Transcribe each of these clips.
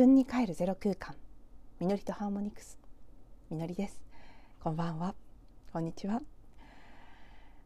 分に帰るゼロ空間。みのりとハーモニクス。みのりです。こんばんは。こんにちは。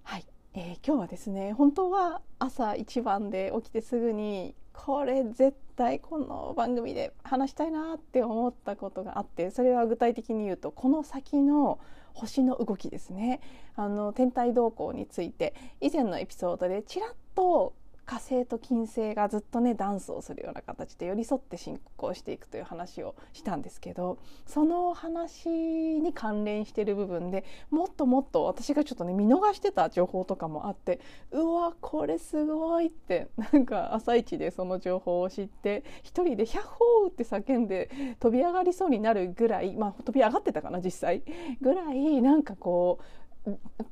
はい、えー、今日はですね本当は朝一番で起きてすぐにこれ絶対この番組で話したいなって思ったことがあってそれは具体的に言うとこの先の星の動きですね。あの天体動向について以前のエピソードでちらっと火星と金星がずっとねダンスをするような形で寄り添って進行していくという話をしたんですけどその話に関連している部分でもっともっと私がちょっとね見逃してた情報とかもあってうわこれすごいってなんか朝一でその情報を知って一人で「ヒャホー!」って叫んで飛び上がりそうになるぐらいまあ飛び上がってたかな実際ぐらいなんかこう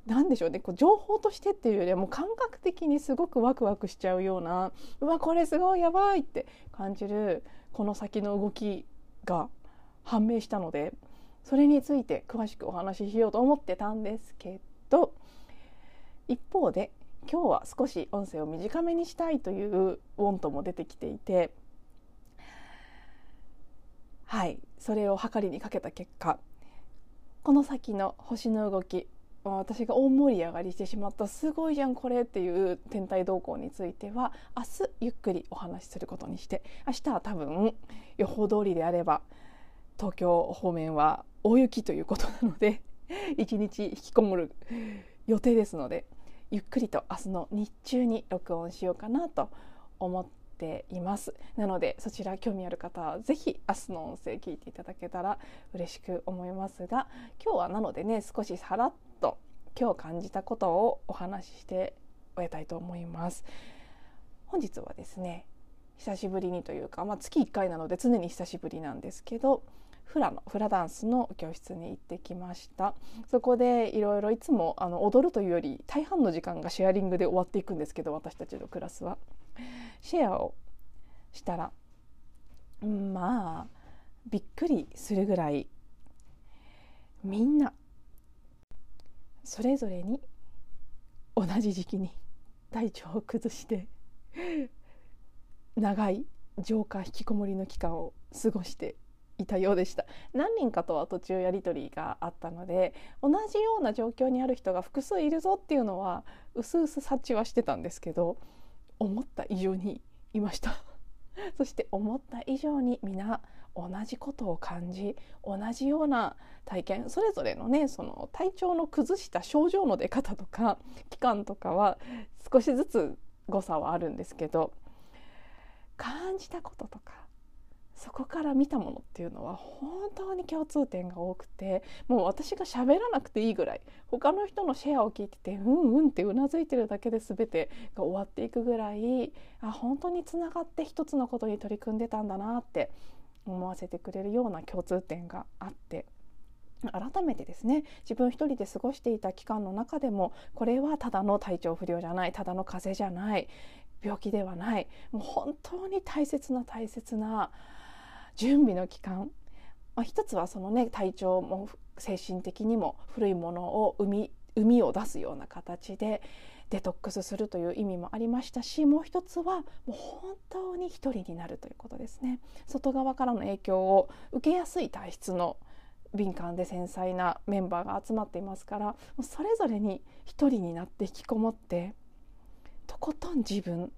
何でしょうね。こう情報としてっていうよりはもう感覚的にすごくワクワクしちゃうようなうわこれすごいやばいって感じるこの先の動きが判明したのでそれについて詳しくお話ししようと思ってたんですけど一方で今日は少し音声を短めにしたいというウォントも出てきていてはいそれを測りにかけた結果この先の星の動き私が大盛り上がりしてしまったすごいじゃんこれっていう天体動向については明日ゆっくりお話しすることにして明日は多分予報通りであれば東京方面は大雪ということなので 一日引きこもる予定ですのでゆっくりと明日の日中に録音しようかなと思っています。なのでそちら興味ある方は是非明日の音声聞いていただけたら嬉しく思いますが今日はなのでね少しさらっと今日感じたことをお話しして終えたいと思います。本日はですね久しぶりにというか、まあ、月1回なので常に久しぶりなんですけどフラのフラダンスの教室に行ってきました。そこでいろいろいつもあの踊るというより大半の時間がシェアリングで終わっていくんですけど私たちのクラスは。シェアをしたらまあびっくりするぐらいみんなそれぞれに同じ時期に体調を崩して長い浄化引きこもりの期間を過ごしていたようでした。何人かとは途中やり取りがあったので同じような状況にある人が複数いるぞっていうのはうすうす察知はしてたんですけど思った以上にいました。そして思った以上に皆同じことを感じ同じような体験それぞれのねその体調の崩した症状の出方とか期間とかは少しずつ誤差はあるんですけど感じたこととかそこから見たものっていうのは本当に共通点が多くてもう私が喋らなくていいぐらい他の人のシェアを聞いててうんうんってうなずいてるだけで全てが終わっていくぐらいあ本当につながって一つのことに取り組んでたんだなって思わせてくれるような共通点があって改めてですね自分一人で過ごしていた期間の中でもこれはただの体調不良じゃないただの風邪じゃない病気ではないもう本当に大切な大切な準備の期間、まあ、一つはそのね体調も精神的にも古いものを生み生みを出すような形でデトックスするという意味もありましたしもう一つはもう本当に一人になるということですね。外側からの影響を受けやすい体質の敏感で繊細なメンバーが集まっていますからそれぞれに一人になって引きこもってとことん自分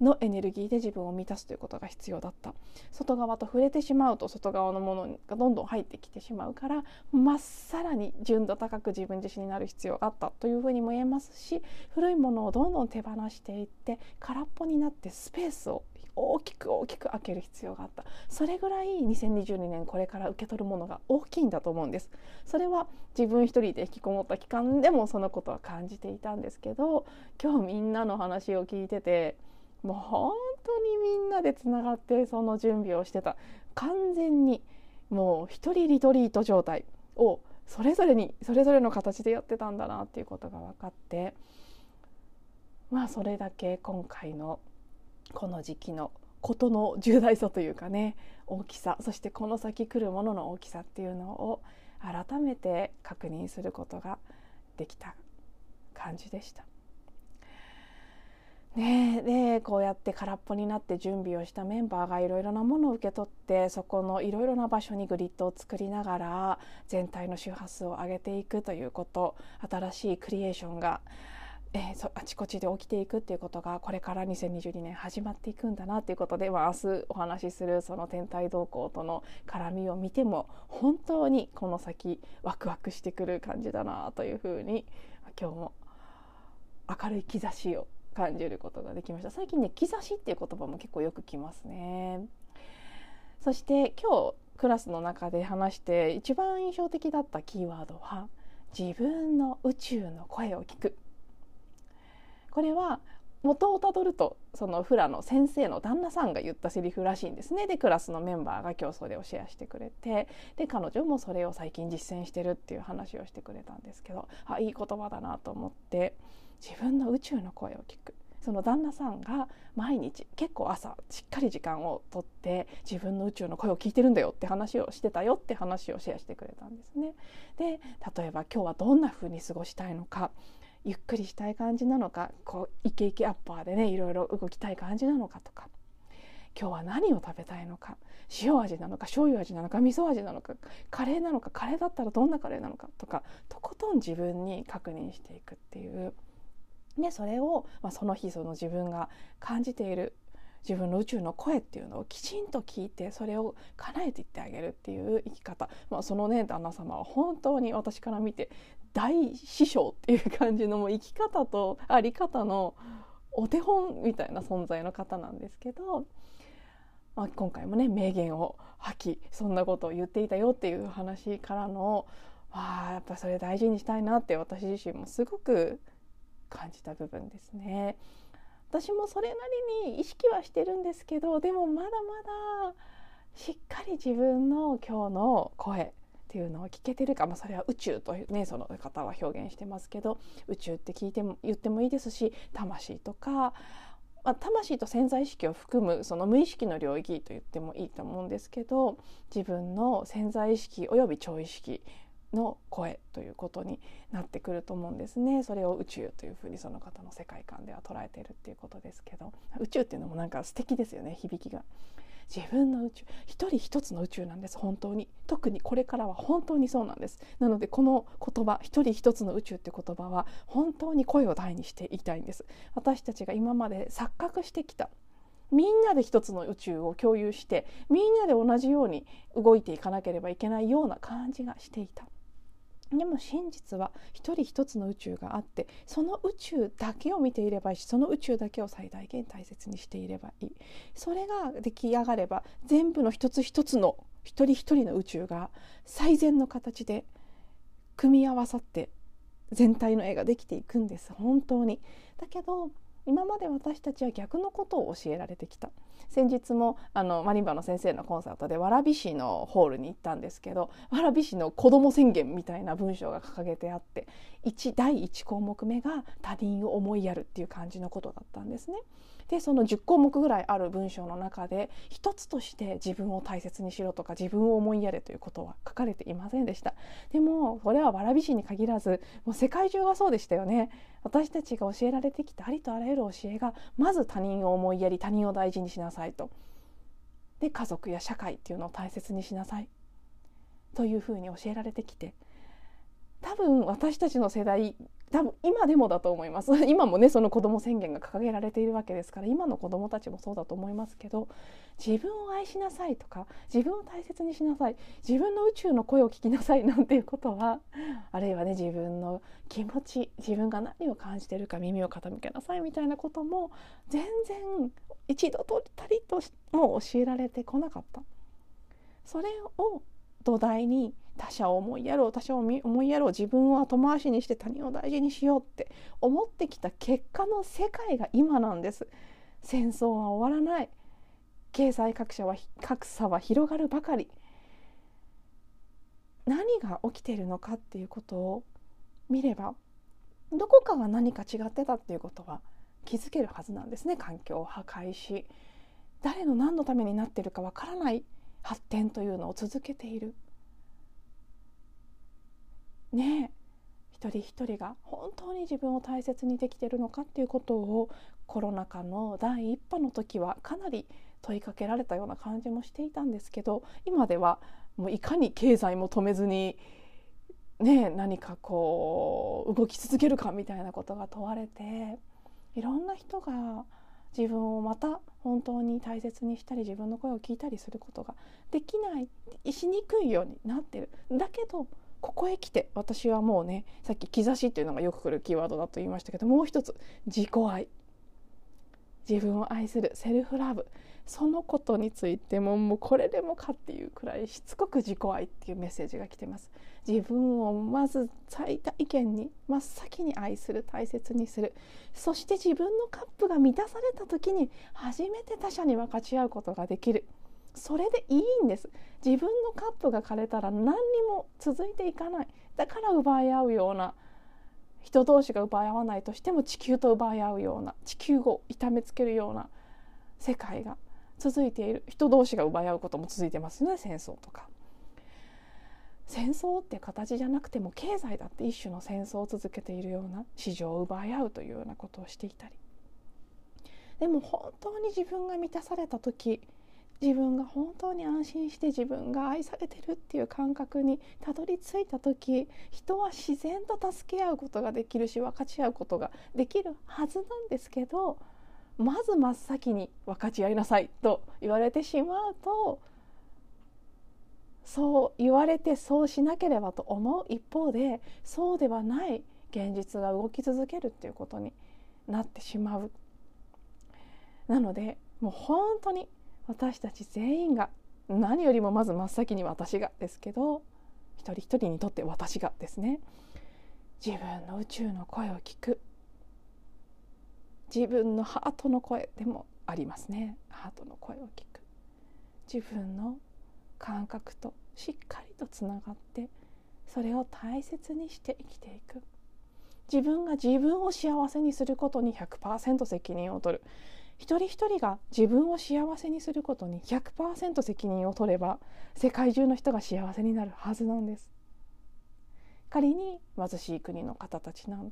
のエネルギーで自分を満たすということが必要だった。外側と触れてしまうと外側のものがどんどん入ってきてしまうからまっさらに純度高く自分自身になる必要があったというふうにも言えますし古いものをどんどん手放していって空っぽになってスペースを大きく大きく開ける必要があった。それぐらい2022年これから受け取るものが大きいんだと思うんです。それは自分一人で引きこもった期間でもそのことは感じていたんですけど今日みんなの話を聞いててもう本当にみんなでつながってその準備をしてた完全にもう一人リトリート状態をそれぞれにそれぞれの形でやってたんだなっていうことが分かってまあそれだけ今回のこの時期のことの重大さというかね大きさそしてこの先来るものの大きさっていうのを改めて確認することができた感じでした。ね、でこうやって空っぽになって準備をしたメンバーがいろいろなものを受け取ってそこのいろいろな場所にグリッドを作りながら全体の周波数を上げていくということ新しいクリエーションが、えー、あちこちで起きていくっていうことがこれから2022年始まっていくんだなっていうことで、まあ、明日お話しするその天体動向との絡みを見ても本当にこの先ワクワクしてくる感じだなというふうに今日も明るい兆しを感じることができました。最近ね兆しっていう言葉も結構よく聞きますね。そして今日クラスの中で話して一番印象的だったキーワードは自分の宇宙の声を聞く。これは元をたどるとそのフラの先生の旦那さんが言ったセリフらしいんですねでクラスのメンバーが今日それをシェアしてくれてで彼女もそれを最近実践してるっていう話をしてくれたんですけどあいい言葉だなと思って自分の宇宙の声を聞くその旦那さんが毎日結構朝しっかり時間をとって自分の宇宙の声を聞いてるんだよって話をしてたよって話をシェアしてくれたんですね。で例えば今日はどんな風に過ごしたいのかゆっくりしたい感じなのかこうイケイケアッパーでねいろいろ動きたい感じなのかとか。今日は何を食べたいのか塩味なのか醤油味なのか味噌味なのかカレーなのかカレーだったらどんなカレーなのかとかとことん自分に確認していくっていう。でそれを、まあ、その日その自分が感じている自分の宇宙の声っていうのをきちんと聞いてそれを叶えていってあげるっていう生き方、まあ、そのね旦那様は本当に私から見て大師匠っていう感じのもう生き方とあり方のお手本みたいな存在の方なんですけど、まあ、今回もね名言を吐きそんなことを言っていたよっていう話からのわあやっぱそれ大事にしたいなって私自身もすごく感じた部分ですね。私もそれなりに意識はしてるんですけどでもまだまだしっかり自分の今日の声っていうのを聞けてるか、まあ、それは宇宙とねその方は表現してますけど宇宙って聞いても言ってもいいですし魂とか、まあ、魂と潜在意識を含むその無意識の領域と言ってもいいと思うんですけど自分の潜在意識および超意識の声ということになってくると思うんですね。それを宇宙というふうにその方の世界観では捉えているっていうことですけど宇宙っていうのもなんか素敵ですよね響きが。自分の宇宙一人一つの宇宙なんです本当に。特にこれからは本当にそうなんです。なのでこの言葉一人一つの宇宙って言葉は本当に声を大にしていきたいんです。私たちが今まで錯覚してきたみんなで一つの宇宙を共有してみんなで同じように動いていかなければいけないような感じがしていた。でも真実は一人一つの宇宙があってその宇宙だけを見ていればいいしその宇宙だけを最大限大切にしていればいい。それが出来上がれば全部の一つ一つの一人一人の宇宙が最善の形で組み合わさって全体の絵ができていくんです。本当に。だけど今まで私たちは逆のことを教えられてきた。先日もあのマリンバの先生のコンサートで蕨市のホールに行ったんですけど蕨市の子ども宣言みたいな文章が掲げてあって1第1項目目が他人を思いやるっていう感じのことだったんですね。でその10項目ぐらいある文章の中で一つとして自分を大切にしろとか自分を思いやれということは書かれていませんでしたでもこれは蕨市に限らずもう世界中がそうでしたよね私たちが教えられてきたありとあらゆる教えがまず他人を思いやり他人を大事にしなさいと。で家族や社会っていうのを大切にしなさい。というふうに教えられてきて。多分私たちの世代多分今でもだと思います 今もねその子ども宣言が掲げられているわけですから今の子どもたちもそうだと思いますけど自分を愛しなさいとか自分を大切にしなさい自分の宇宙の声を聞きなさい なんていうことはあるいはね自分の気持ち自分が何を感じてるか耳を傾けなさいみたいなことも全然一度とたりともう教えられてこなかった。それを土台に他者を思いやろう他者を思いやろう自分を後回しにして他人を大事にしようって思ってきた結果の世界が今なんです。戦争は終わらない。経済格差は格差は広がるばかり。何が起きているのかっていうことを見ればどこかが何か違ってたっていうことは気づけるはずなんですね。環境を破壊し。誰の何のためになってるかわからない発展というのを続けている。ね一人一人が本当に自分を大切にできているのかっていうことをコロナ禍の第一波の時はかなり問いかけられたような感じもしていたんですけど今ではもういかに経済も止めずに、ね、何かこう動き続けるかみたいなことが問われていろんな人が自分をまた本当に大切にしたり自分の声を聞いたりすることができないしにくいようになってる。だけどここへ来て私はもうねさっき兆しっていうのがよく来るキーワードだと言いましたけどもう一つ自己愛。自分を愛するセルフラブ。そのことについてももうこれでもかっていうくらいしつこく自己愛っていうメッセージが来てます。自分をまず最大限に真っ先に愛する大切にする。そして自分のカップが満たされた時に初めて他者に分かち合うことができる。それでいいんです。自分のカップが枯れたら何にも続いていかない。だから奪い合うような人同士が奪い合わないとしても地球と奪い合うような地球を痛めつけるような世界が続いている。人同士が奪い合うことも続いてますよね戦争とか。戦争って形じゃなくても経済だって一種の戦争を続けているような市場を奪い合うというようなことをしていたり。でも本当に自分が満たされた時自分が本当に安心して自分が愛されてるっていう感覚にたどり着いた時人は自然と助け合うことができるし分かち合うことができるはずなんですけどまず真っ先に分かち合いなさいと言われてしまうとそう言われてそうしなければと思う一方でそうではない現実が動き続けるっていうことになってしまう。なのでもう本当に私たち全員が何よりもまず真っ先に私がですけど一人一人にとって私がですね自分の宇宙の声を聞く。自分のハートの声でもありますね。ハートの声を聞く。自分の感覚としっかりとつながってそれを大切にして生きていく。自分が自分を幸せにすることに100%責任を取る。一人一人が自分を幸せにすることに100%責任を取れば世界中の人が幸せになるはずなんです仮に貧しい国の方たちな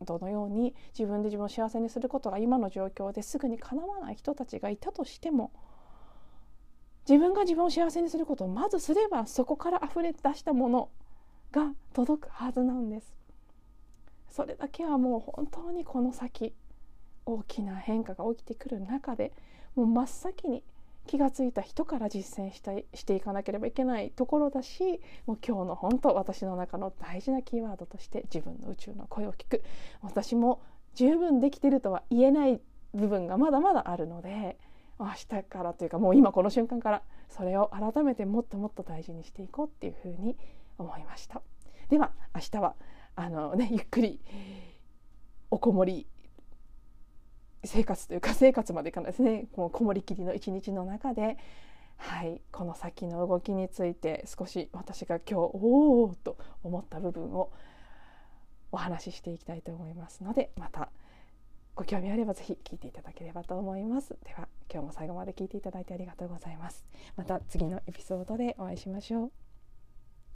どのように自分で自分を幸せにすることが今の状況ですぐにかなわない人たちがいたとしても自分が自分を幸せにすることをまずすればそこから溢れ出したものが届くはずなんです。それだけはもう本当にこの先大きな変化が起きてくる中でもう真っ先に気が付いた人から実践したいしていかなければいけないところだしもう今日の本当私の中の大事なキーワードとして自分の宇宙の声を聞く。私も十分できてるとは言えない部分がまだまだあるので明日からというかもう今この瞬間からそれを改めてもっともっと大事にしていこうっていうふうに思いました。では明日はあのねゆっくりおこもり生活というか生活までいかないですねこうこもりきりの一日の中で、はい、この先の動きについて少し私が今日おおと思った部分をお話ししていきたいと思いますのでまたご興味あればぜひ聞いていただければと思います。では今日も最後まで聞いていただいてありがとうございます。また次のエピソードでお会いしましょう。